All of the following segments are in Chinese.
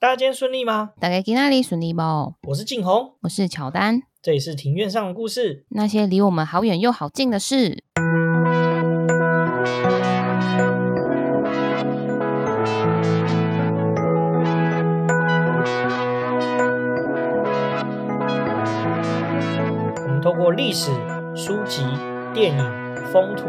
大家今天顺利吗？大家今天里顺利不？我是静红，我是乔丹，这里是庭院上的故事，那些离我们好远又好近的事。我们透过历史、书籍、电影、风土。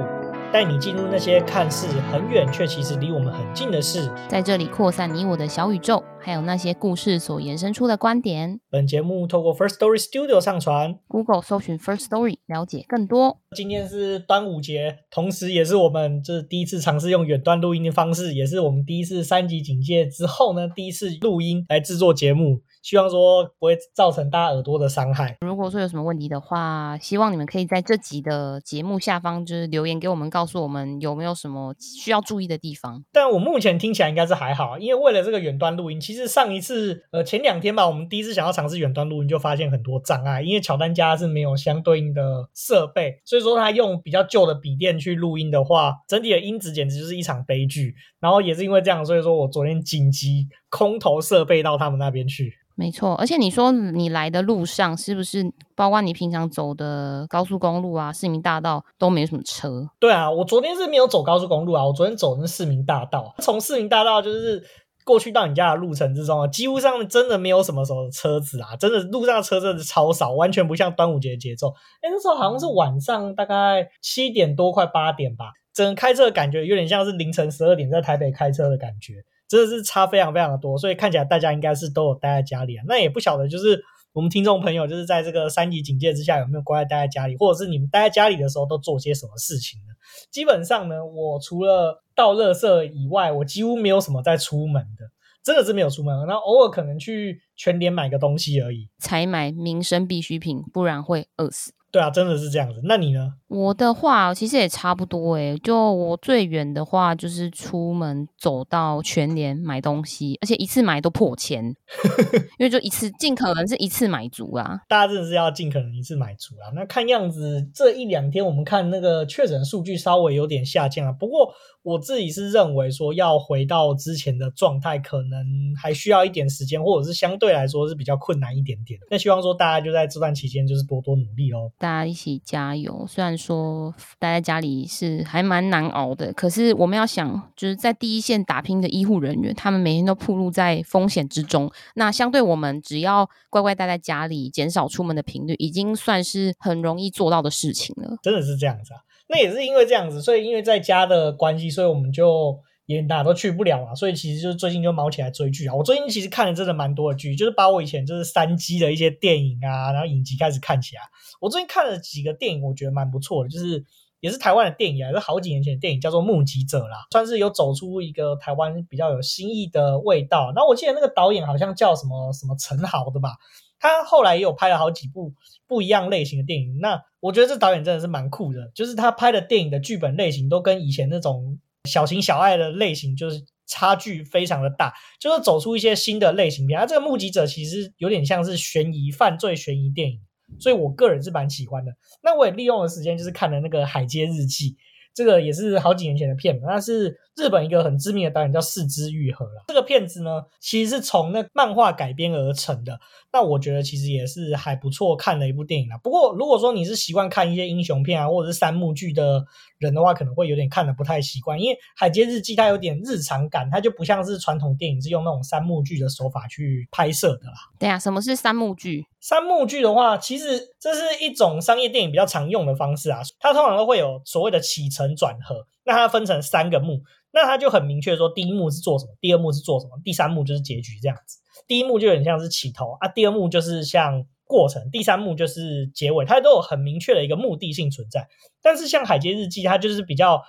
带你进入那些看似很远却其实离我们很近的事，在这里扩散你我的小宇宙，还有那些故事所延伸出的观点。本节目透过 First Story Studio 上传，Google 搜寻 First Story 了解更多。今天是端午节，同时也是我们这第一次尝试用远端录音的方式，也是我们第一次三级警戒之后呢，第一次录音来制作节目。希望说不会造成大家耳朵的伤害。如果说有什么问题的话，希望你们可以在这集的节目下方就是留言给我们，告诉我们有没有什么需要注意的地方。但我目前听起来应该是还好，因为为了这个远端录音，其实上一次呃前两天吧，我们第一次想要尝试远端录音，就发现很多障碍，因为乔丹家是没有相对应的设备，所以说他用比较旧的笔电去录音的话，整体的音质简直就是一场悲剧。然后也是因为这样，所以说我昨天紧急空投设备到他们那边去。没错，而且你说你来的路上是不是包括你平常走的高速公路啊、市民大道都没什么车？对啊，我昨天是没有走高速公路啊，我昨天走的是市民大道。从市民大道就是过去到你家的路程之中啊，几乎上真的没有什么时候的车子啊，真的路上的车真的超少，完全不像端午节的节奏。哎，那时候好像是晚上大概七点多快八点吧，整个开车的感觉有点像是凌晨十二点在台北开车的感觉。真的是差非常非常的多，所以看起来大家应该是都有待在家里啊。那也不晓得，就是我们听众朋友，就是在这个三级警戒之下，有没有乖乖待在家里，或者是你们待在家里的时候都做些什么事情呢？基本上呢，我除了倒垃圾以外，我几乎没有什么在出门的，真的是没有出门。然后偶尔可能去全联买个东西而已，才买民生必需品，不然会饿死。对啊，真的是这样子。那你呢？我的话其实也差不多诶，就我最远的话就是出门走到全联买东西，而且一次买都破千，因为就一次尽可能是一次买足啊。大家真的是要尽可能一次买足啊。那看样子这一两天我们看那个确诊数据稍微有点下降啊。不过我自己是认为说要回到之前的状态，可能还需要一点时间，或者是相对来说是比较困难一点点。那希望说大家就在这段期间就是多多努力哦。大家一起加油！虽然说待在家里是还蛮难熬的，可是我们要想，就是在第一线打拼的医护人员，他们每天都暴露在风险之中。那相对我们，只要乖乖待在家里，减少出门的频率，已经算是很容易做到的事情了。真的是这样子啊！那也是因为这样子，所以因为在家的关系，所以我们就。也哪都去不了嘛，所以其实就最近就忙起来追剧啊。我最近其实看了真的蛮多的剧，就是把我以前就是三 G 的一些电影啊，然后影集开始看起来。我最近看了几个电影，我觉得蛮不错的，就是也是台湾的电影啊，是好几年前的电影，叫做《目击者》啦，算是有走出一个台湾比较有新意的味道。然后我记得那个导演好像叫什么什么陈豪的吧，他后来也有拍了好几部不一样类型的电影。那我觉得这导演真的是蛮酷的，就是他拍的电影的剧本类型都跟以前那种。小情小爱的类型就是差距非常的大，就是走出一些新的类型片。它、啊、这个目击者其实有点像是悬疑犯罪悬疑电影，所以我个人是蛮喜欢的。那我也利用的时间就是看了那个《海街日记》，这个也是好几年前的片，那是日本一个很知名的导演叫是枝裕和了。这个片子呢，其实是从那漫画改编而成的。那我觉得其实也是还不错看的一部电影啦。不过如果说你是习惯看一些英雄片啊，或者是三幕剧的人的话，可能会有点看的不太习惯，因为《海街日记》它有点日常感，它就不像是传统电影是用那种三幕剧的手法去拍摄的啦。对啊，什么是三幕剧？三幕剧的话，其实这是一种商业电影比较常用的方式啊。它通常都会有所谓的起承转合，那它分成三个幕，那它就很明确说，第一幕是做什么，第二幕是做什么，第三幕就是结局这样子。第一幕就有点像是起头啊，第二幕就是像过程，第三幕就是结尾，它都有很明确的一个目的性存在。但是像《海街日记》，它就是比较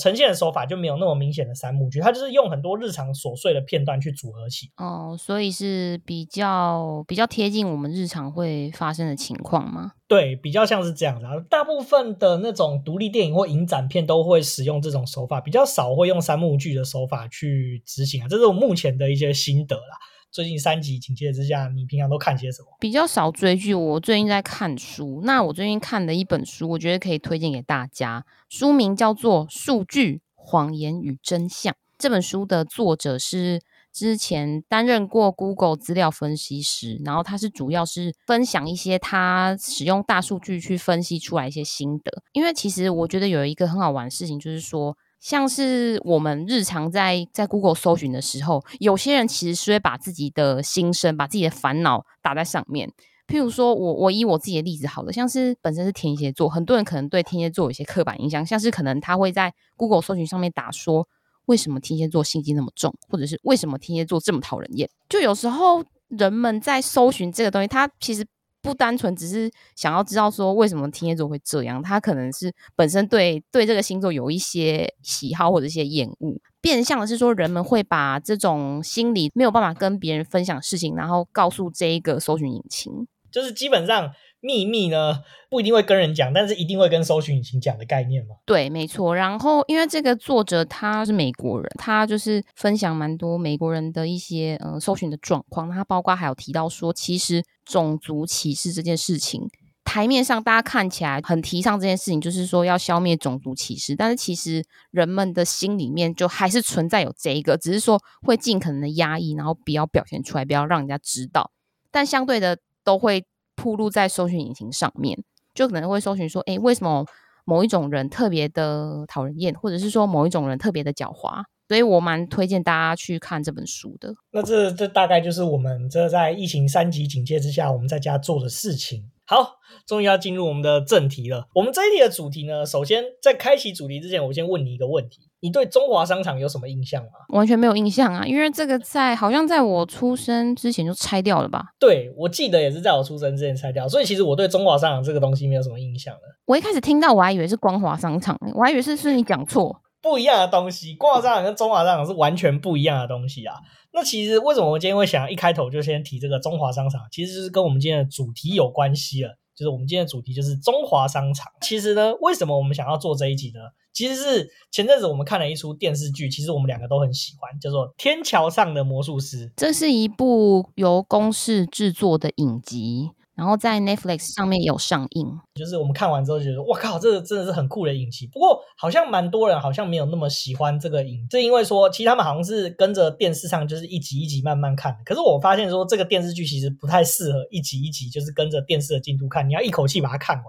呈现的手法就没有那么明显的三幕剧，它就是用很多日常琐碎的片段去组合起。哦，所以是比较比较贴近我们日常会发生的情况吗？对，比较像是这样子啊。大部分的那种独立电影或影展片都会使用这种手法，比较少会用三幕剧的手法去执行啊。这是我目前的一些心得啦。最近三级警戒之下，你平常都看些什么？比较少追剧，我最近在看书。那我最近看的一本书，我觉得可以推荐给大家。书名叫做《数据、谎言与真相》。这本书的作者是之前担任过 Google 资料分析师，然后他是主要是分享一些他使用大数据去分析出来一些心得。因为其实我觉得有一个很好玩的事情，就是说，像是我们日常在在 Google 搜寻的时候，有些人其实是会把自己的心声、把自己的烦恼打在上面。譬如说我我以我自己的例子好了，像是本身是天蝎座，很多人可能对天蝎座有一些刻板印象，像是可能他会在 Google 搜寻上面打说。为什么天蝎座心机那么重，或者是为什么天蝎座这么讨人厌？就有时候人们在搜寻这个东西，他其实不单纯只是想要知道说为什么天蝎座会这样，他可能是本身对对这个星座有一些喜好或者一些厌恶，变相的是说人们会把这种心理没有办法跟别人分享事情，然后告诉这一个搜寻引擎，就是基本上。秘密呢，不一定会跟人讲，但是一定会跟搜寻引擎讲的概念嘛。对，没错。然后，因为这个作者他是美国人，他就是分享蛮多美国人的一些呃搜寻的状况。他包括还有提到说，其实种族歧视这件事情，台面上大家看起来很提倡这件事情，就是说要消灭种族歧视，但是其实人们的心里面就还是存在有这一个，只是说会尽可能的压抑，然后不要表现出来，不要让人家知道。但相对的，都会。铺路在搜寻引擎上面，就可能会搜寻说，哎，为什么某一种人特别的讨人厌，或者是说某一种人特别的狡猾？所以我蛮推荐大家去看这本书的。那这这大概就是我们这在疫情三级警戒之下，我们在家做的事情。好，终于要进入我们的正题了。我们这一题的主题呢，首先在开启主题之前，我先问你一个问题。你对中华商场有什么印象吗？完全没有印象啊，因为这个在好像在我出生之前就拆掉了吧？对，我记得也是在我出生之前拆掉，所以其实我对中华商场这个东西没有什么印象了。我一开始听到我还以为是光华商场，我还以为是是你讲错，不一样的东西。光华商跟中华商场是完全不一样的东西啊。那其实为什么我今天会想一开头就先提这个中华商场？其实就是跟我们今天的主题有关系了，就是我们今天的主题就是中华商场。其实呢，为什么我们想要做这一集呢？其实是前阵子我们看了一出电视剧，其实我们两个都很喜欢，叫做《天桥上的魔术师》。这是一部由公式制作的影集，然后在 Netflix 上面有上映。就是我们看完之后就觉得，哇靠，这个真的是很酷的影集。不过好像蛮多人好像没有那么喜欢这个影，是因为说其实他们好像是跟着电视上就是一集一集慢慢看。可是我发现说这个电视剧其实不太适合一集一集就是跟着电视的进度看，你要一口气把它看完。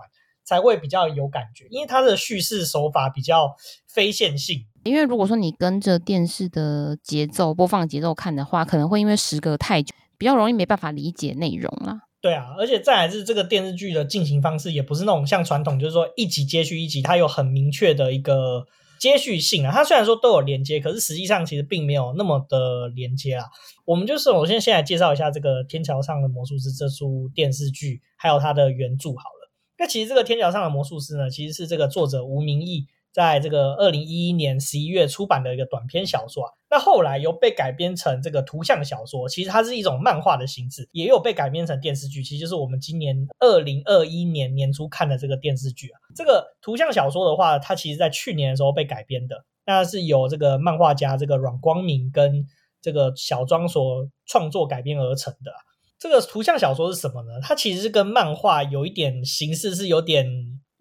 才会比较有感觉，因为它的叙事手法比较非线性。因为如果说你跟着电视的节奏播放节奏看的话，可能会因为时隔太久，比较容易没办法理解内容啦。对啊，而且再来是这个电视剧的进行方式，也不是那种像传统，就是说一集接续一集，它有很明确的一个接续性啊。它虽然说都有连接，可是实际上其实并没有那么的连接啊。我们就是我先先来介绍一下这个《天桥上的魔术师》这出电视剧，还有它的原著好了。那其实这个天桥上的魔术师呢，其实是这个作者吴明义在这个二零一一年十一月出版的一个短篇小说啊。那后来又被改编成这个图像小说，其实它是一种漫画的形式，也有被改编成电视剧，其实就是我们今年二零二一年年初看的这个电视剧啊。这个图像小说的话，它其实在去年的时候被改编的，那是由这个漫画家这个阮光明跟这个小庄所创作改编而成的。这个图像小说是什么呢？它其实是跟漫画有一点形式是有点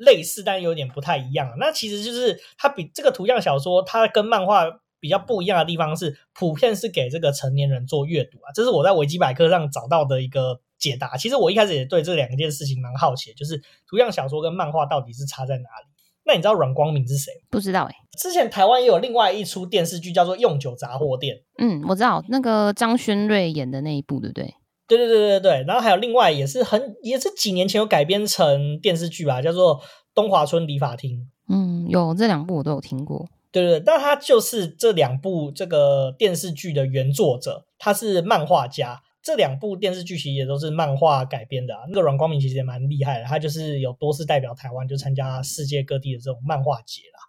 类似，但有点不太一样。那其实就是它比这个图像小说，它跟漫画比较不一样的地方是，普遍是给这个成年人做阅读啊。这是我在维基百科上找到的一个解答。其实我一开始也对这两件事情蛮好奇，就是图像小说跟漫画到底是差在哪里？那你知道阮光明是谁？不知道哎、欸。之前台湾也有另外一出电视剧叫做《用酒杂货店》。嗯，我知道那个张轩瑞演的那一部，对不对？对对对对对，然后还有另外也是很也是几年前有改编成电视剧吧，叫做《东华村理发厅》。嗯，有这两部我都有听过。对对对，但他就是这两部这个电视剧的原作者，他是漫画家。这两部电视剧其实也都是漫画改编的啊。那个阮光明其实也蛮厉害的，他就是有多次代表台湾就参加世界各地的这种漫画节啦。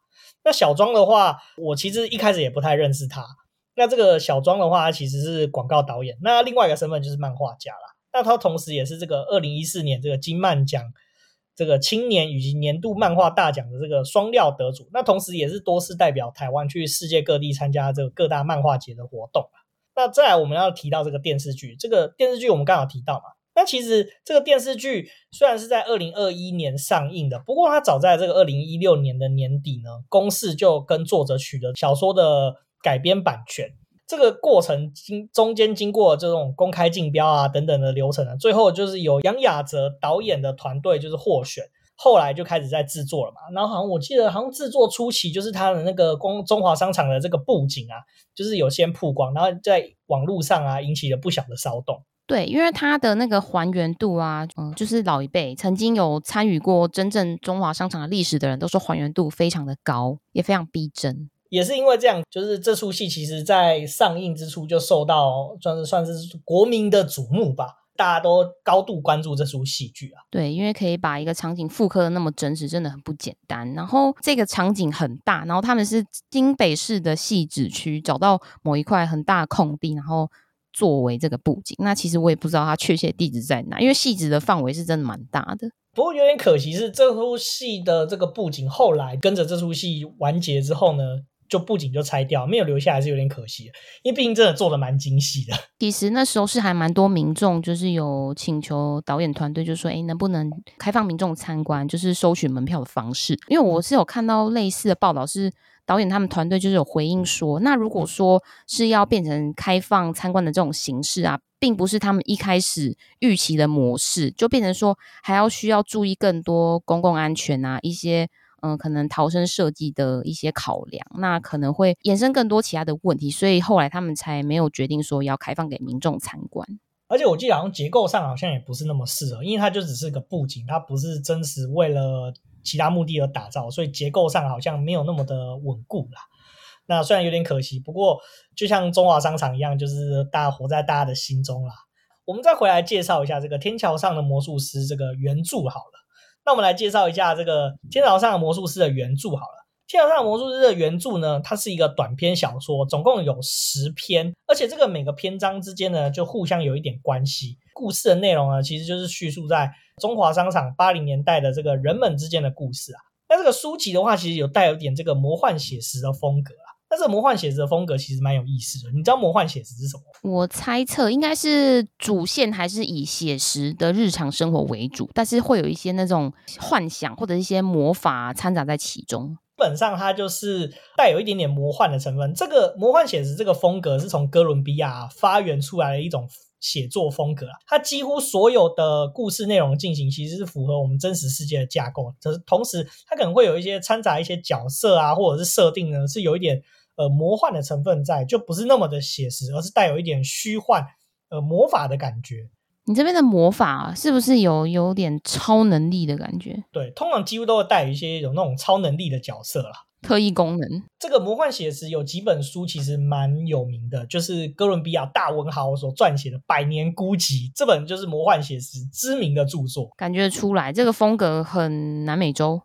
那小庄的话，我其实一开始也不太认识他。那这个小庄的话，他其实是广告导演。那另外一个身份就是漫画家啦。那他同时也是这个二零一四年这个金漫奖这个青年以及年度漫画大奖的这个双料得主。那同时也是多次代表台湾去世界各地参加这个各大漫画节的活动。那再来我们要提到这个电视剧，这个电视剧我们刚好提到嘛。那其实这个电视剧虽然是在二零二一年上映的，不过它早在这个二零一六年的年底呢，公视就跟作者取得小说的改编版权，这个过程经中间经过这种公开竞标啊等等的流程啊，最后就是由杨雅哲导演的团队就是获选，后来就开始在制作了嘛。然后好像我记得好像制作初期就是他的那个光中华商场的这个布景啊，就是有先曝光，然后在网络上啊引起了不小的骚动。对，因为它的那个还原度啊，嗯，就是老一辈曾经有参与过真正中华商场的历史的人都说还原度非常的高，也非常逼真。也是因为这样，就是这出戏其实在上映之初就受到算是算是国民的瞩目吧，大家都高度关注这出戏剧啊。对，因为可以把一个场景复刻的那么真实，真的很不简单。然后这个场景很大，然后他们是京北市的汐止区找到某一块很大的空地，然后。作为这个布景，那其实我也不知道它确切地址在哪，因为戏子的范围是真的蛮大的。不过有点可惜是，这出戏的这个布景后来跟着这出戏完结之后呢，就布景就拆掉，没有留下来，是有点可惜。因为毕竟真的做的蛮精细的。其实那时候是还蛮多民众，就是有请求导演团队，就说：“哎，能不能开放民众参观，就是收取门票的方式？”因为我是有看到类似的报道是。导演他们团队就是有回应说，那如果说是要变成开放参观的这种形式啊，并不是他们一开始预期的模式，就变成说还要需要注意更多公共安全啊，一些嗯、可能逃生设计的一些考量，那可能会衍生更多其他的问题，所以后来他们才没有决定说要开放给民众参观。而且我记得好像结构上好像也不是那么适合，因为它就只是个布景，它不是真实为了。其他目的而打造，所以结构上好像没有那么的稳固啦。那虽然有点可惜，不过就像中华商场一样，就是大家活在大家的心中啦。我们再回来介绍一下这个《天桥上的魔术师》这个原著好了。那我们来介绍一下这个《天桥上的魔术师》的原著好了。《天桥上的魔术师》的原著呢，它是一个短篇小说，总共有十篇，而且这个每个篇章之间呢，就互相有一点关系。故事的内容呢，其实就是叙述在中华商场八零年代的这个人们之间的故事啊。那这个书籍的话，其实有带有点这个魔幻写实的风格啊。那这个魔幻写实的风格其实蛮有意思的。你知道魔幻写实是什么？我猜测应该是主线还是以写实的日常生活为主，但是会有一些那种幻想或者一些魔法掺杂在其中。基本上它就是带有一点点魔幻的成分。这个魔幻写实这个风格是从哥伦比亚发源出来的一种写作风格啊。它几乎所有的故事内容进行其实是符合我们真实世界的架构，可是同时它可能会有一些掺杂一些角色啊，或者是设定呢，是有一点呃魔幻的成分在，就不是那么的写实，而是带有一点虚幻呃魔法的感觉。你这边的魔法啊是不是有有点超能力的感觉？对，通常几乎都会带有一些有那种超能力的角色啦，特异功能。这个魔幻写实有几本书其实蛮有名的，就是哥伦比亚大文豪所撰写的《百年孤寂》，这本就是魔幻写实知名的著作。感觉出来这个风格很南美洲，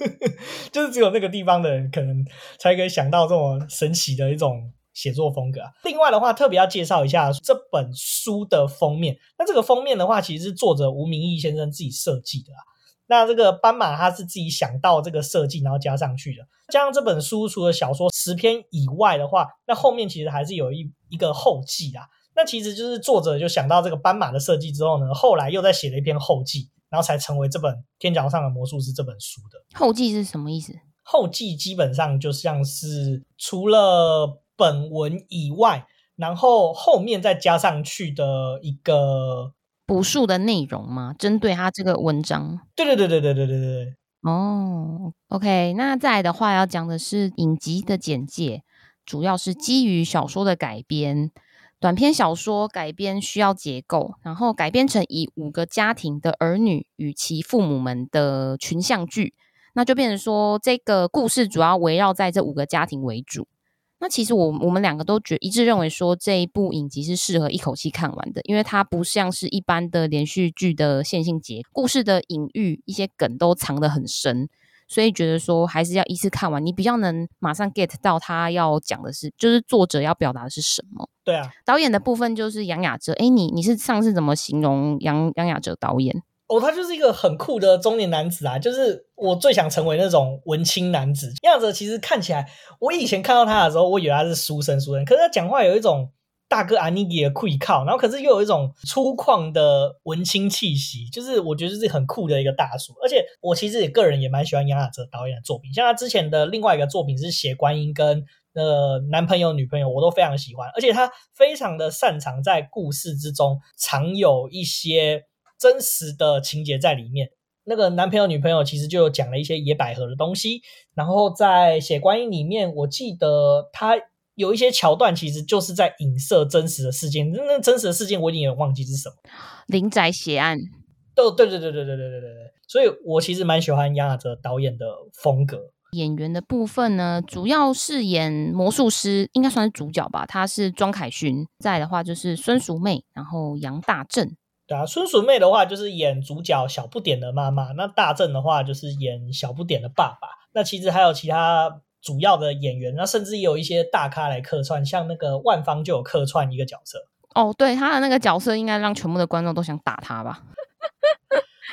就是只有那个地方的人可能才可以想到这么神奇的一种。写作风格啊，另外的话，特别要介绍一下这本书的封面。那这个封面的话，其实是作者吴明义先生自己设计的啊。那这个斑马他是自己想到这个设计，然后加上去的。加上这本书除了小说十篇以外的话，那后面其实还是有一一个后记啊。那其实就是作者就想到这个斑马的设计之后呢，后来又再写了一篇后记，然后才成为这本《天桥上的魔术师》这本书的。后记是什么意思？后记基本上就像是除了本文以外，然后后面再加上去的一个补述的内容吗？针对他这个文章？对对对对对对对对对。哦，OK，那再来的话要讲的是影集的简介，主要是基于小说的改编，短篇小说改编需要结构，然后改编成以五个家庭的儿女与其父母们的群像剧，那就变成说这个故事主要围绕在这五个家庭为主。那其实我我们两个都觉一致认为说，这一部影集是适合一口气看完的，因为它不像是一般的连续剧的线性结，故事的隐喻一些梗都藏得很深，所以觉得说还是要一次看完，你比较能马上 get 到他要讲的是，就是作者要表达的是什么。对啊，导演的部分就是杨雅哲，哎，你你是上次怎么形容杨杨雅哲导演？哦，他就是一个很酷的中年男子啊，就是我最想成为那种文青男子样子。其实看起来，我以前看到他的时候，我以为他是书生书生，可是他讲话有一种大哥阿尼给的气口，然后可是又有一种粗犷的文青气息，就是我觉得是很酷的一个大叔。而且我其实也个人也蛮喜欢杨雅哲导演的作品，像他之前的另外一个作品是《写观音》跟。呃男朋友、女朋友，我都非常喜欢，而且他非常的擅长在故事之中藏有一些真实的情节在里面。那个男朋友、女朋友其实就讲了一些野百合的东西，然后在血观音里面，我记得他有一些桥段，其实就是在影射真实的事件。那真实的事件我已经有点忘记是什么，林宅血案。对对对对对对对对对对。所以我其实蛮喜欢杨雅哲导演的风格。演员的部分呢，主要饰演魔术师，应该算是主角吧。他是庄凯勋，在的话就是孙淑媚，然后杨大正。对啊，孙淑媚的话就是演主角小不点的妈妈，那大正的话就是演小不点的爸爸。那其实还有其他主要的演员，那甚至也有一些大咖来客串，像那个万芳就有客串一个角色。哦，对，他的那个角色应该让全部的观众都想打他吧。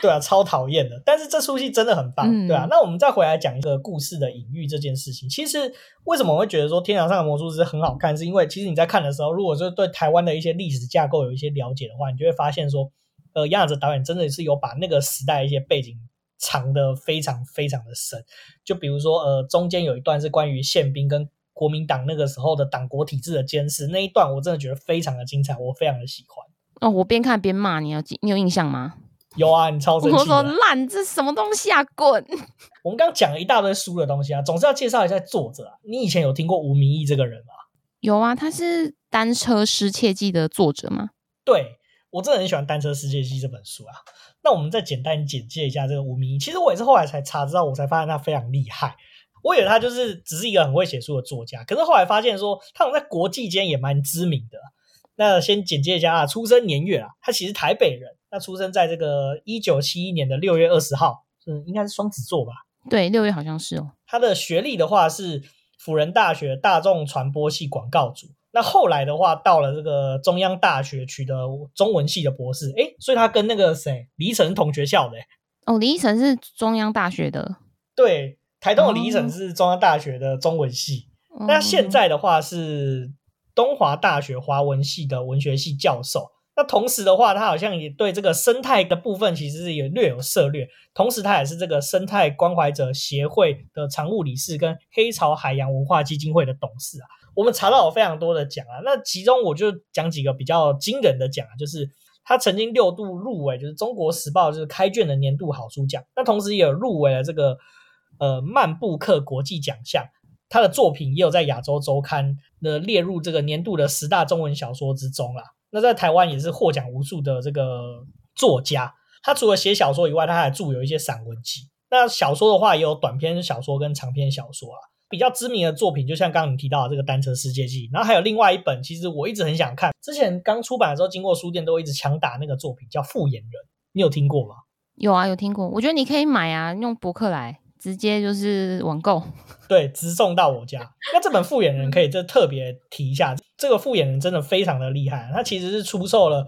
对啊，超讨厌的。但是这出戏真的很棒，嗯、对啊。那我们再回来讲一个故事的隐喻这件事情。其实为什么我会觉得说《天堂上的魔术师》很好看，是因为其实你在看的时候，如果是对台湾的一些历史架构有一些了解的话，你就会发现说，呃，杨雅喆导演真的是有把那个时代一些背景藏得非常非常的深。就比如说，呃，中间有一段是关于宪兵跟国民党那个时候的党国体制的监视那一段，我真的觉得非常的精彩，我非常的喜欢。哦，我边看边骂你，有你有印象吗？有啊，你超生气！我说烂，这什么东西啊？滚！我们刚刚讲了一大堆书的东西啊，总是要介绍一下作者啊。你以前有听过吴明义这个人吗？有啊，他是《单车失窃记》的作者吗？对，我真的很喜欢《单车失窃记》这本书啊。那我们再简单简介一下这个吴明义。其实我也是后来才查知道，我才发现他非常厉害。我以为他就是只是一个很会写书的作家，可是后来发现说，他好像在国际间也蛮知名的。那先简介一下啊，出生年月啊，他其实台北人。那出生在这个一九七一年的六月二十号，是应该是双子座吧？对，六月好像是哦。他的学历的话是辅仁大学大众传播系广告组。那后来的话，到了这个中央大学取得中文系的博士。诶，所以他跟那个谁李依晨是同学校的。哦，李依晨是中央大学的。对，台东的李依晨是中央大学的中文系。哦、那现在的话是东华大学华文系的文学系教授。那同时的话，他好像也对这个生态的部分其实是也略有涉猎。同时，他也是这个生态关怀者协会的常务理事，跟黑潮海洋文化基金会的董事啊。我们查到有非常多的奖啊，那其中我就讲几个比较惊人的奖啊，就是他曾经六度入围，就是《中国时报》就是开卷的年度好书奖。那同时也有入围了这个呃曼布克国际奖项，他的作品也有在亚洲周刊的列入这个年度的十大中文小说之中啦。那在台湾也是获奖无数的这个作家，他除了写小说以外，他还著有一些散文集。那小说的话，也有短篇小说跟长篇小说啊。比较知名的作品，就像刚刚你提到的这个《单车世界记》，然后还有另外一本，其实我一直很想看，之前刚出版的时候，经过书店都一直强打那个作品，叫《复眼人》，你有听过吗？有啊，有听过。我觉得你可以买啊，用博客来。直接就是网购，对，直送到我家。那这本《复眼人》可以就特别提一下，这个《复眼人》真的非常的厉害，它其实是出售了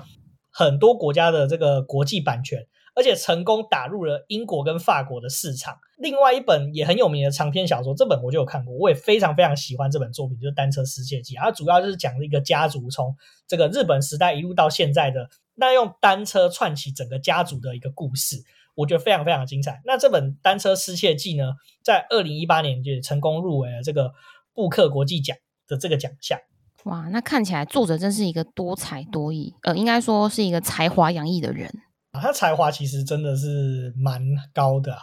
很多国家的这个国际版权，而且成功打入了英国跟法国的市场。另外一本也很有名的长篇小说，这本我就有看过，我也非常非常喜欢这本作品，就是《单车世界记》，它主要就是讲一个家族从这个日本时代一路到现在的，那用单车串起整个家族的一个故事。我觉得非常非常精彩。那这本《单车失窃记》呢，在二零一八年就成功入围了这个布克国际奖的这个奖项。哇，那看起来作者真是一个多才多艺，呃，应该说是一个才华洋溢的人。啊，他才华其实真的是蛮高的啊。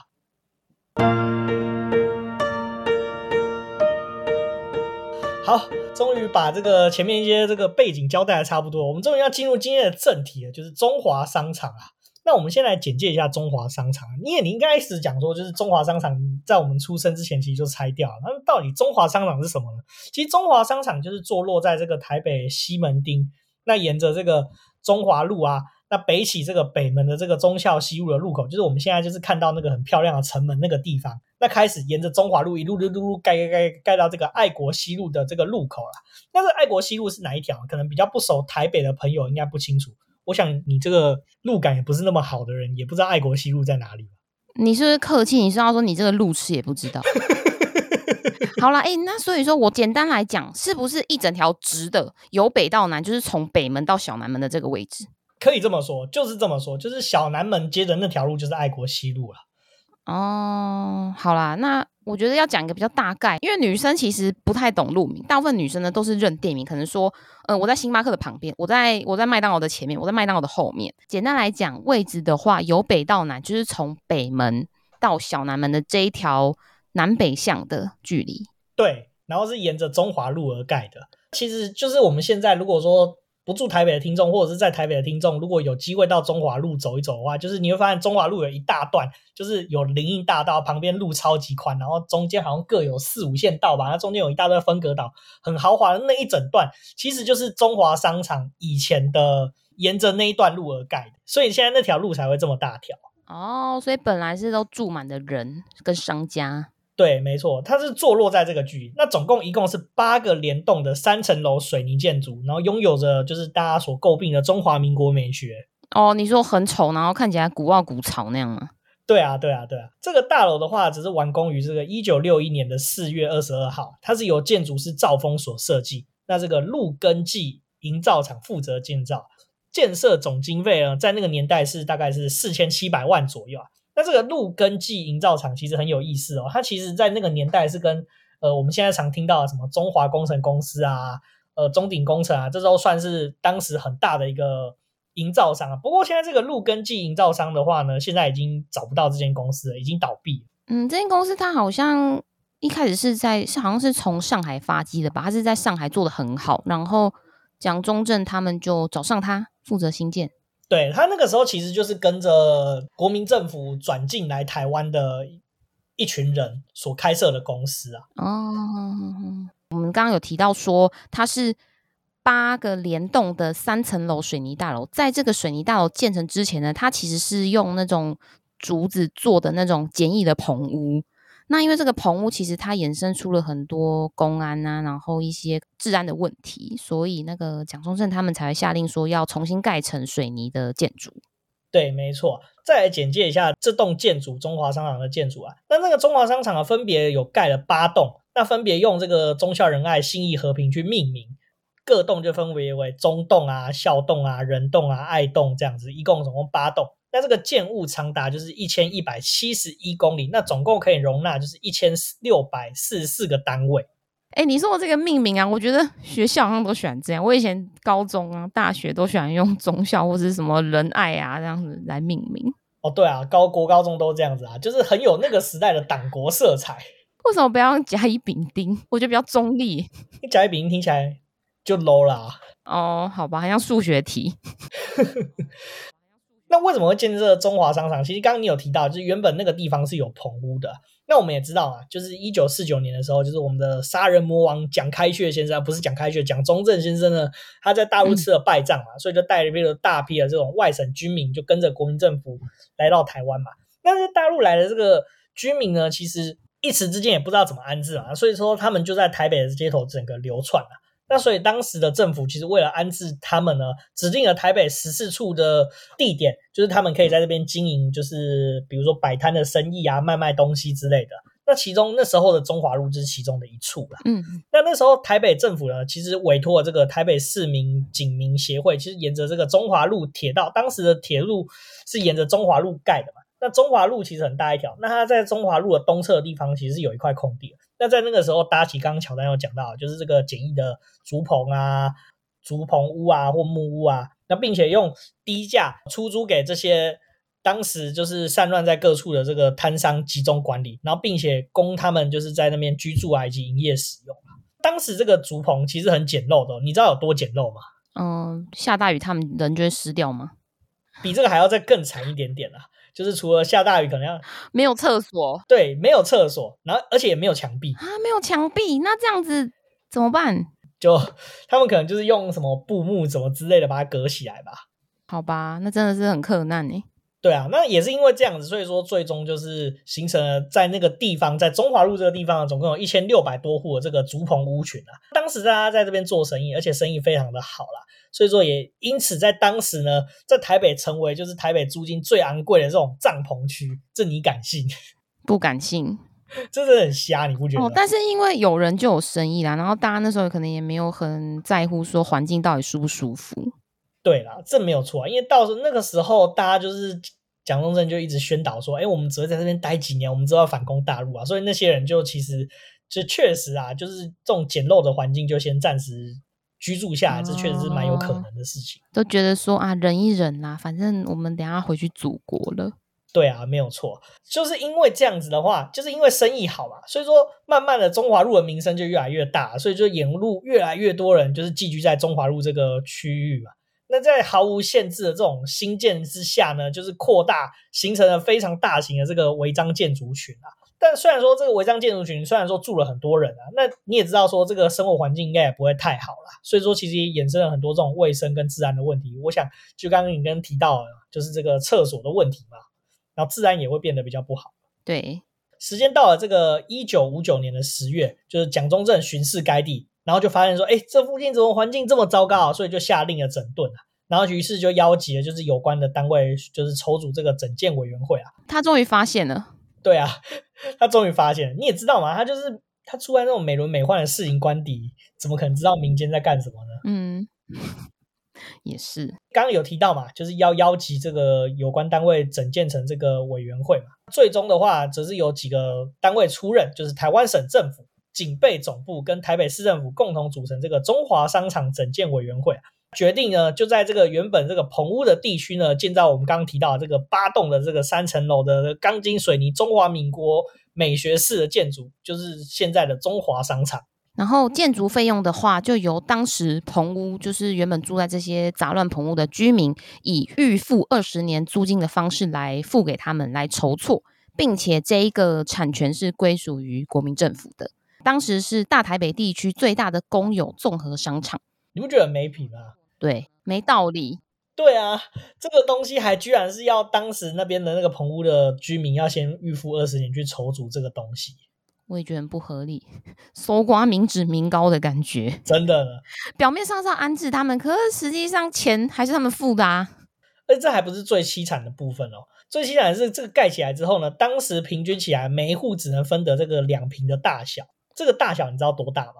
好，终于把这个前面一些这个背景交代的差不多，我们终于要进入今天的正题了，就是中华商场啊。那我们先来简介一下中华商场。你也你应该一直讲说，就是中华商场在我们出生之前其实就拆掉了。那到底中华商场是什么呢？其实中华商场就是坐落在这个台北西门町，那沿着这个中华路啊，那北起这个北门的这个忠孝西路的路口，就是我们现在就是看到那个很漂亮的城门那个地方。那开始沿着中华路一路路路路盖盖盖盖到这个爱国西路的这个路口了。那这个爱国西路是哪一条？可能比较不熟台北的朋友应该不清楚。我想你这个路感也不是那么好的人，也不知道爱国西路在哪里。你是不是客气？你是要说你这个路痴也不知道？好啦，哎、欸，那所以说我简单来讲，是不是一整条直的由北到南，就是从北门到小南门的这个位置？可以这么说，就是这么说，就是小南门接着那条路就是爱国西路了。哦，好啦，那我觉得要讲一个比较大概，因为女生其实不太懂路名，大部分女生呢都是认店名，可能说，呃，我在星巴克的旁边，我在我在麦当劳的前面，我在麦当劳的后面。简单来讲，位置的话，由北到南，就是从北门到小南门的这一条南北向的距离。对，然后是沿着中华路而盖的，其实就是我们现在如果说。不住台北的听众，或者是在台北的听众，如果有机会到中华路走一走的话，就是你会发现中华路有一大段，就是有林荫大道旁边路超级宽，然后中间好像各有四五线道吧，它中间有一大段分隔岛，很豪华的那一整段，其实就是中华商场以前的沿着那一段路而盖的，所以现在那条路才会这么大条。哦，所以本来是都住满的人跟商家。对，没错，它是坐落在这个区域。那总共一共是八个连栋的三层楼水泥建筑，然后拥有着就是大家所诟病的中华民国美学。哦，你说很丑，然后看起来古奥古潮那样吗？对啊，对啊，对啊。这个大楼的话，只是完工于这个一九六一年的四月二十二号，它是由建筑师赵峰所设计。那这个陆根记营造厂负责建造，建设总经费呢，在那个年代是大概是四千七百万左右啊。那这个陆根记营造厂其实很有意思哦，它其实在那个年代是跟呃我们现在常听到的什么中华工程公司啊、呃中鼎工程啊，这都算是当时很大的一个营造商啊。不过现在这个陆根记营造商的话呢，现在已经找不到这间公司了，已经倒闭。嗯，这间公司它好像一开始是在是好像是从上海发迹的吧，它是在上海做的很好，然后蒋中正他们就找上他负责新建。对，他那个时候其实就是跟着国民政府转进来台湾的一群人所开设的公司啊。哦，我们刚刚有提到说，它是八个连栋的三层楼水泥大楼，在这个水泥大楼建成之前呢，它其实是用那种竹子做的那种简易的棚屋。那因为这个棚屋其实它衍生出了很多公安啊，然后一些治安的问题，所以那个蒋中正他们才会下令说要重新盖成水泥的建筑。对，没错。再来简介一下这栋建筑——中华商场的建筑啊。那那个中华商场啊，分别有盖了八栋，那分别用这个忠孝仁爱、信义和平去命名，各栋就分别为忠栋啊、孝栋啊、仁栋啊、爱栋这样子，一共总共八栋。那这个建物长达就是一千一百七十一公里，那总共可以容纳就是一千六百四十四个单位。哎，你说我这个命名啊，我觉得学校好像都喜欢这样。我以前高中啊、大学都喜欢用中校或者什么仁爱啊这样子来命名。哦，对啊，高国高中都这样子啊，就是很有那个时代的党国色彩。为什么不要用甲乙丙丁？我觉得比较中立。甲乙丙丁听起来就 low 啦。哦，好吧，好像数学题。那为什么会建设中华商场？其实刚刚你有提到，就是原本那个地方是有棚屋的。那我们也知道啊，就是一九四九年的时候，就是我们的杀人魔王蒋开穴先生，不是蒋开穴，蒋中正先生呢，他在大陆吃了败仗嘛，所以就带了大批的这种外省军民，就跟着国民政府来到台湾嘛。但是大陆来的这个军民呢，其实一时之间也不知道怎么安置啊，所以说他们就在台北的街头整个流窜啊。那所以当时的政府其实为了安置他们呢，指定了台北十四处的地点，就是他们可以在这边经营，就是比如说摆摊的生意啊，卖卖东西之类的。那其中那时候的中华路就是其中的一处啦。嗯，那那时候台北政府呢，其实委托了这个台北市民警民协会，其实沿着这个中华路铁道，当时的铁路是沿着中华路盖的嘛。那中华路其实很大一条，那它在中华路的东侧的地方，其实是有一块空地。那在那个时候搭起，刚刚乔丹有讲到，就是这个简易的竹棚啊、竹棚屋啊或木屋啊，那并且用低价出租给这些当时就是散乱在各处的这个摊商集中管理，然后并且供他们就是在那边居住啊以及营业使用。当时这个竹棚其实很简陋的，你知道有多简陋吗？嗯，下大雨他们人就会湿掉吗？比这个还要再更惨一点点啊。就是除了下大雨，可能要没有厕所，对，没有厕所，然后而且也没有墙壁啊，没有墙壁，那这样子怎么办？就他们可能就是用什么布幕什么之类的把它隔起来吧。好吧，那真的是很困难呢。对啊，那也是因为这样子，所以说最终就是形成了在那个地方，在中华路这个地方，总共有一千六百多户的这个竹棚屋群啊。当时大家在这边做生意，而且生意非常的好啦，所以说也因此在当时呢，在台北成为就是台北租金最昂贵的这种帐篷区。这你敢信？不敢信，真的很瞎，你不觉得？哦，但是因为有人就有生意啦，然后大家那时候可能也没有很在乎说环境到底舒不舒服。对啦，这没有错啊，因为到时候那个时候大家就是蒋中正就一直宣导说，哎，我们只会在这边待几年，我们之后要反攻大陆啊。所以那些人就其实就确实啊，就是这种简陋的环境就先暂时居住下来，这确实是蛮有可能的事情。哦、都觉得说啊，忍一忍啦，反正我们等下回去祖国了。对啊，没有错，就是因为这样子的话，就是因为生意好嘛，所以说慢慢的中华路的名声就越来越大，所以就沿路越来越多人就是寄居在中华路这个区域嘛。那在毫无限制的这种新建之下呢，就是扩大形成了非常大型的这个违章建筑群啊。但虽然说这个违章建筑群虽然说住了很多人啊，那你也知道说这个生活环境应该也不会太好啦。所以说其实也衍生了很多这种卫生跟治安的问题。我想就刚刚你跟提到了，就是这个厕所的问题嘛。然后自然也会变得比较不好。对，时间到了这个一九五九年的十月，就是蒋中正巡视该地，然后就发现说，哎，这附近怎么环境这么糟糕啊？所以就下令了整顿啊。然后于是就邀集了就是有关的单位，就是筹组这个整建委员会啊。他终于发现了。对啊，他终于发现了。你也知道嘛，他就是他出来那种美轮美奂的市营官邸，怎么可能知道民间在干什么呢？嗯。也是，刚刚有提到嘛，就是要邀集这个有关单位整建成这个委员会嘛。最终的话，则是有几个单位出任，就是台湾省政府、警备总部跟台北市政府共同组成这个中华商场整建委员会啊，决定呢，就在这个原本这个棚屋的地区呢，建造我们刚刚提到的这个八栋的这个三层楼的钢筋水泥中华民国美学式的建筑，就是现在的中华商场。然后建筑费用的话，就由当时棚屋，就是原本住在这些杂乱棚屋的居民，以预付二十年租金的方式来付给他们来筹措，并且这一个产权是归属于国民政府的。当时是大台北地区最大的公有综合商场，你不觉得没品吗？对，没道理。对啊，这个东西还居然是要当时那边的那个棚屋的居民要先预付二十年去筹足这个东西。我也觉得很不合理，搜刮民脂民膏的感觉，真的。表面上是要安置他们，可是实际上钱还是他们付的啊。而这还不是最凄惨的部分哦，最凄惨的是这个盖起来之后呢，当时平均起来每一户只能分得这个两坪的大小。这个大小你知道多大吗？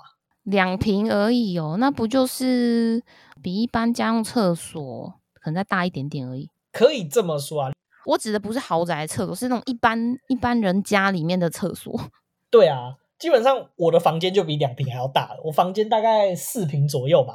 两平而已哦，那不就是比一般家用厕所可能再大一点点而已？可以这么说啊。我指的不是豪宅厕所，是那种一般一般人家里面的厕所。对啊，基本上我的房间就比两平还要大了，我房间大概四平左右吧。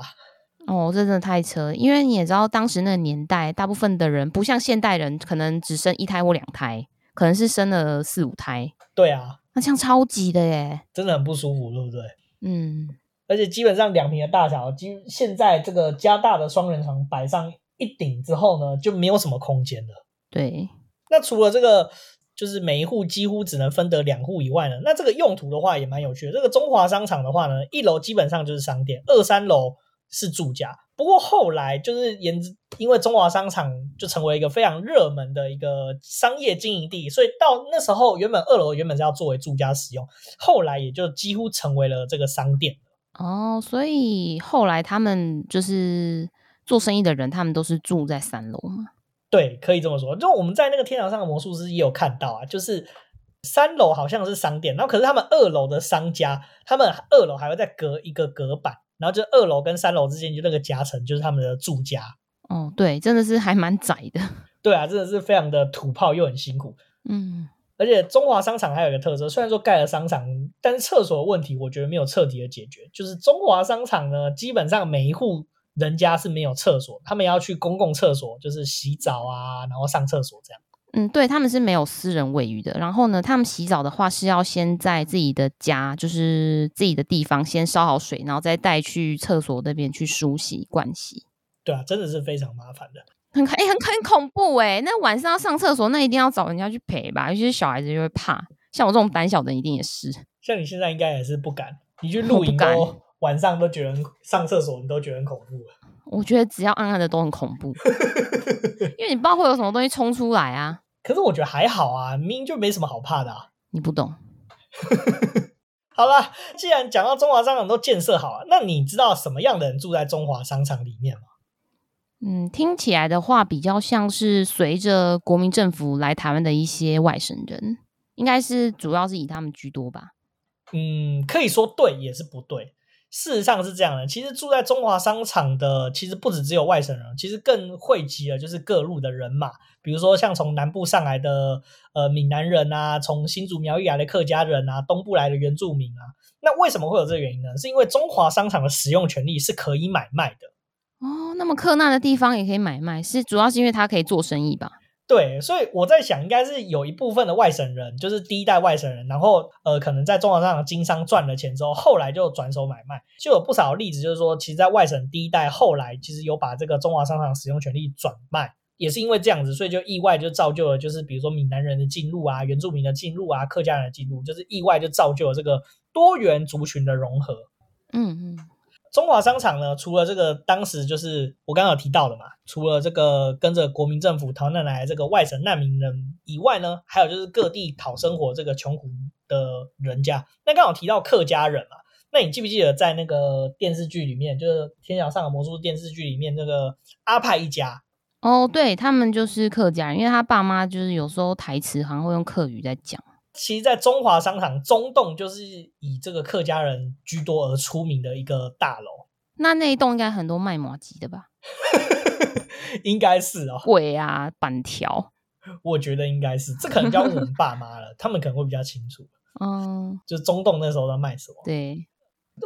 哦，这真的太扯，因为你也知道，当时那个年代，大部分的人不像现代人，可能只生一胎或两胎，可能是生了四五胎。对啊，那这样超级的耶，真的很不舒服，对不对？嗯，而且基本上两平的大小，基现在这个加大的双人床摆上一顶之后呢，就没有什么空间了。对，那除了这个。就是每一户几乎只能分得两户以外呢，那这个用途的话也蛮有趣的。这个中华商场的话呢，一楼基本上就是商店，二三楼是住家。不过后来就是沿着，因为中华商场就成为一个非常热门的一个商业经营地，所以到那时候原本二楼原本是要作为住家使用，后来也就几乎成为了这个商店。哦，所以后来他们就是做生意的人，他们都是住在三楼嘛。对，可以这么说。就我们在那个天桥上的魔术师也有看到啊，就是三楼好像是商店，然后可是他们二楼的商家，他们二楼还会再隔一个隔板，然后就二楼跟三楼之间就那个夹层就是他们的住家。哦，对，真的是还蛮窄的。对啊，真的是非常的土炮又很辛苦。嗯，而且中华商场还有一个特色，虽然说盖了商场，但是厕所的问题我觉得没有彻底的解决。就是中华商场呢，基本上每一户。人家是没有厕所，他们要去公共厕所，就是洗澡啊，然后上厕所这样。嗯，对，他们是没有私人卫浴的。然后呢，他们洗澡的话是要先在自己的家，就是自己的地方先烧好水，然后再带去厕所那边去梳洗、盥洗。对啊，真的是非常麻烦的，很哎、欸、很很恐怖哎。那晚上要上厕所，那一定要找人家去陪吧，尤其是小孩子就会怕。像我这种胆小的，一定也是。像你现在应该也是不敢，你去露营都。晚上都觉得上厕所，你都觉得很恐怖。我觉得只要暗暗的都很恐怖，因为你不知道会有什么东西冲出来啊。可是我觉得还好啊，明明就没什么好怕的啊。你不懂。好了，既然讲到中华商场都建设好了，那你知道什么样的人住在中华商场里面吗？嗯，听起来的话，比较像是随着国民政府来台湾的一些外省人，应该是主要是以他们居多吧。嗯，可以说对，也是不对。事实上是这样的，其实住在中华商场的，其实不止只有外省人，其实更汇集了就是各路的人马，比如说像从南部上来的呃闽南人啊，从新竹苗栗来的客家人啊，东部来的原住民啊。那为什么会有这个原因呢？是因为中华商场的使用权利是可以买卖的。哦，那么克难的地方也可以买卖，是主要是因为他可以做生意吧？对，所以我在想，应该是有一部分的外省人，就是第一代外省人，然后呃，可能在中华商场经商赚了钱之后，后来就转手买卖，就有不少例子，就是说，其实，在外省第一代后来其实有把这个中华商场使用权利转卖，也是因为这样子，所以就意外就造就了，就是比如说闽南人的进入啊，原住民的进入啊，客家人的进入，就是意外就造就了这个多元族群的融合。嗯嗯。中华商场呢，除了这个当时就是我刚刚有提到的嘛，除了这个跟着国民政府逃难来这个外省难民人以外呢，还有就是各地讨生活这个穷苦的人家。那刚好提到客家人嘛，那你记不记得在那个电视剧里面，就是《天桥上的魔术》电视剧里面那个阿派一家？哦，对，他们就是客家人，因为他爸妈就是有时候台词好像会用客语在讲。其实，在中华商场中栋就是以这个客家人居多而出名的一个大楼。那那一栋应该很多卖麻糬的吧？应该是哦。鬼啊，板条，我觉得应该是。这可能叫我们爸妈了，他们可能会比较清楚。嗯，就中栋那时候在卖什么？对。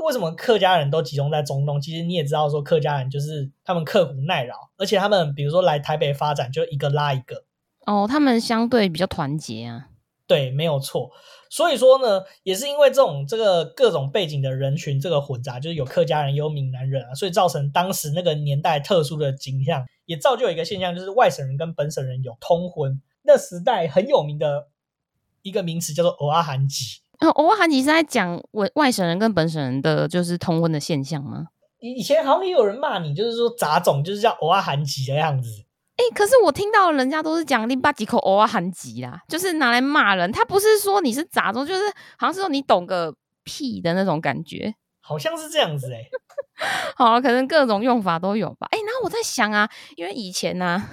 为什么客家人都集中在中栋？其实你也知道，说客家人就是他们刻苦耐劳，而且他们比如说来台北发展，就一个拉一个。哦，他们相对比较团结啊。对，没有错。所以说呢，也是因为这种这个各种背景的人群这个混杂，就是有客家人，也有闽南人啊，所以造成当时那个年代特殊的景象，也造就一个现象，就是外省人跟本省人有通婚。那时代很有名的一个名词叫做“蚵仔寒吉”。哦，蚵仔寒吉是在讲外外省人跟本省人的就是通婚的现象吗？以以前好像也有人骂你，就是说杂种，就是叫蚵仔寒吉的样子。哎、欸，可是我听到人家都是讲你把几口偶尔喊急啦，就是拿来骂人。他不是说你是杂种，就是好像是说你懂个屁的那种感觉，好像是这样子哎、欸。好，可能各种用法都有吧。哎、欸，然后我在想啊，因为以前呢、啊，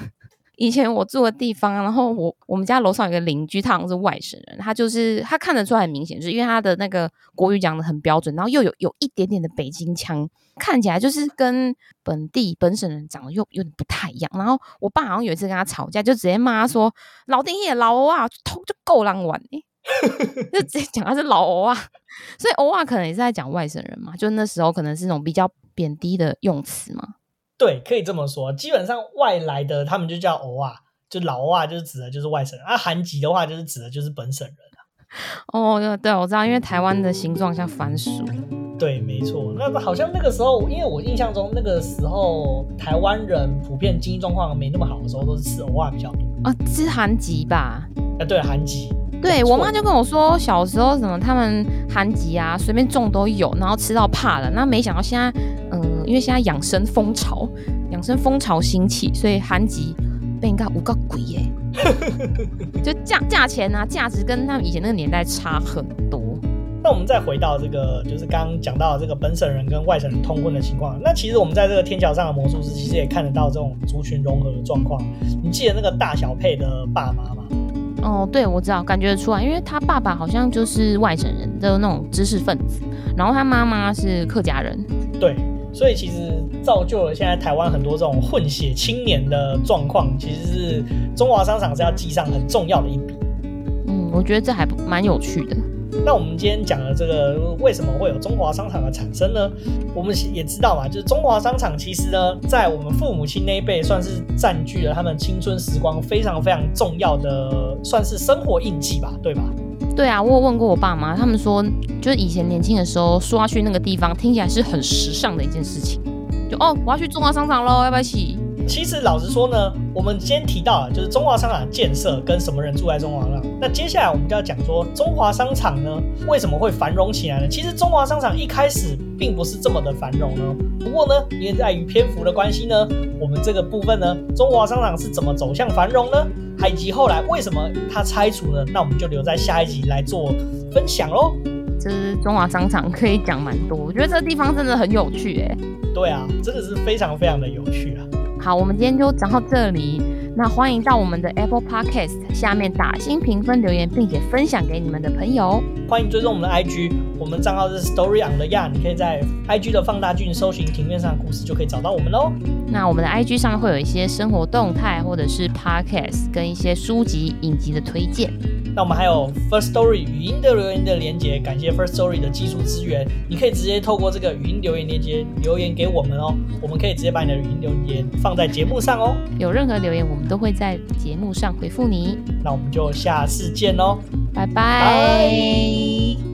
以前我住的地方，然后我我们家楼上有个邻居，他好像是外省人，他就是他看得出来很明显，就是因为他的那个国语讲的很标准，然后又有有一点点的北京腔。看起来就是跟本地本省人长得又有点不太一样，然后我爸好像有一次跟他吵架，就直接骂他说：“老丁爷老欧啊，偷就够浪玩哎，就直接讲他是老欧啊。”所以欧啊可能也是在讲外省人嘛，就那时候可能是那种比较贬低的用词嘛。对，可以这么说，基本上外来的他们就叫欧啊，就老欧啊，就是指的就是外省人啊，韩籍的话就是指的就是本省人啊。哦，对，我知道，因为台湾的形状像番薯。对，没错。那好像那个时候，因为我印象中那个时候台湾人普遍经济状况没那么好的时候，都是吃欧啊比较多啊，吃韩籍吧？啊，对，韩籍。对，我妈就跟我说，小时候什么他们韩籍啊，随便种都有，然后吃到怕了。那没想到现在，嗯、呃，因为现在养生风潮，养生风潮兴起，所以韩籍被人家五个鬼耶，就价价钱啊，价值跟他们以前那个年代差很多。那我们再回到这个，就是刚刚讲到的这个本省人跟外省人通婚的情况。那其实我们在这个天桥上的魔术师，其实也看得到这种族群融合的状况。你记得那个大小佩的爸妈吗？哦，对，我知道，感觉得出来，因为他爸爸好像就是外省人的那种知识分子，然后他妈妈是客家人。对，所以其实造就了现在台湾很多这种混血青年的状况，其实是中华商场是要记上很重要的一笔。嗯，我觉得这还蛮有趣的。那我们今天讲的这个为什么会有中华商场的产生呢？我们也知道嘛，就是中华商场其实呢，在我们父母亲那一辈，算是占据了他们青春时光非常非常重要的，算是生活印记吧，对吧？对啊，我有问过我爸妈，他们说，就是以前年轻的时候说要去那个地方，听起来是很时尚的一件事情，就哦，我要去中华商场喽，要不要一起？其实老实说呢，我们今天提到了就是中华商场的建设跟什么人住在中华商场。那接下来我们就要讲说中华商场呢为什么会繁荣起来呢？其实中华商场一开始并不是这么的繁荣呢。不过呢，因为在于篇幅的关系呢，我们这个部分呢，中华商场是怎么走向繁荣呢？以及后来为什么它拆除呢？那我们就留在下一集来做分享喽。就是中华商场可以讲蛮多，我觉得这地方真的很有趣诶。对啊，真的是非常非常的有趣啊。好，我们今天就讲到这里。那欢迎到我们的 Apple Podcast 下面打新评分留言，并且分享给你们的朋友。欢迎追踪我们的 IG，我们账号是 Story on the Yard，你可以在 IG 的放大镜搜寻庭院上的故事，就可以找到我们喽。那我们的 IG 上面会有一些生活动态，或者是 Podcast 跟一些书籍、影集的推荐。那我们还有 First Story 语音的留言的连接，感谢 First Story 的技术支援，你可以直接透过这个语音留言连接留言给我们哦，我们可以直接把你的语音留言放在节目上哦。有任何留言，我们都会在节目上回复你。那我们就下次见喽，拜拜。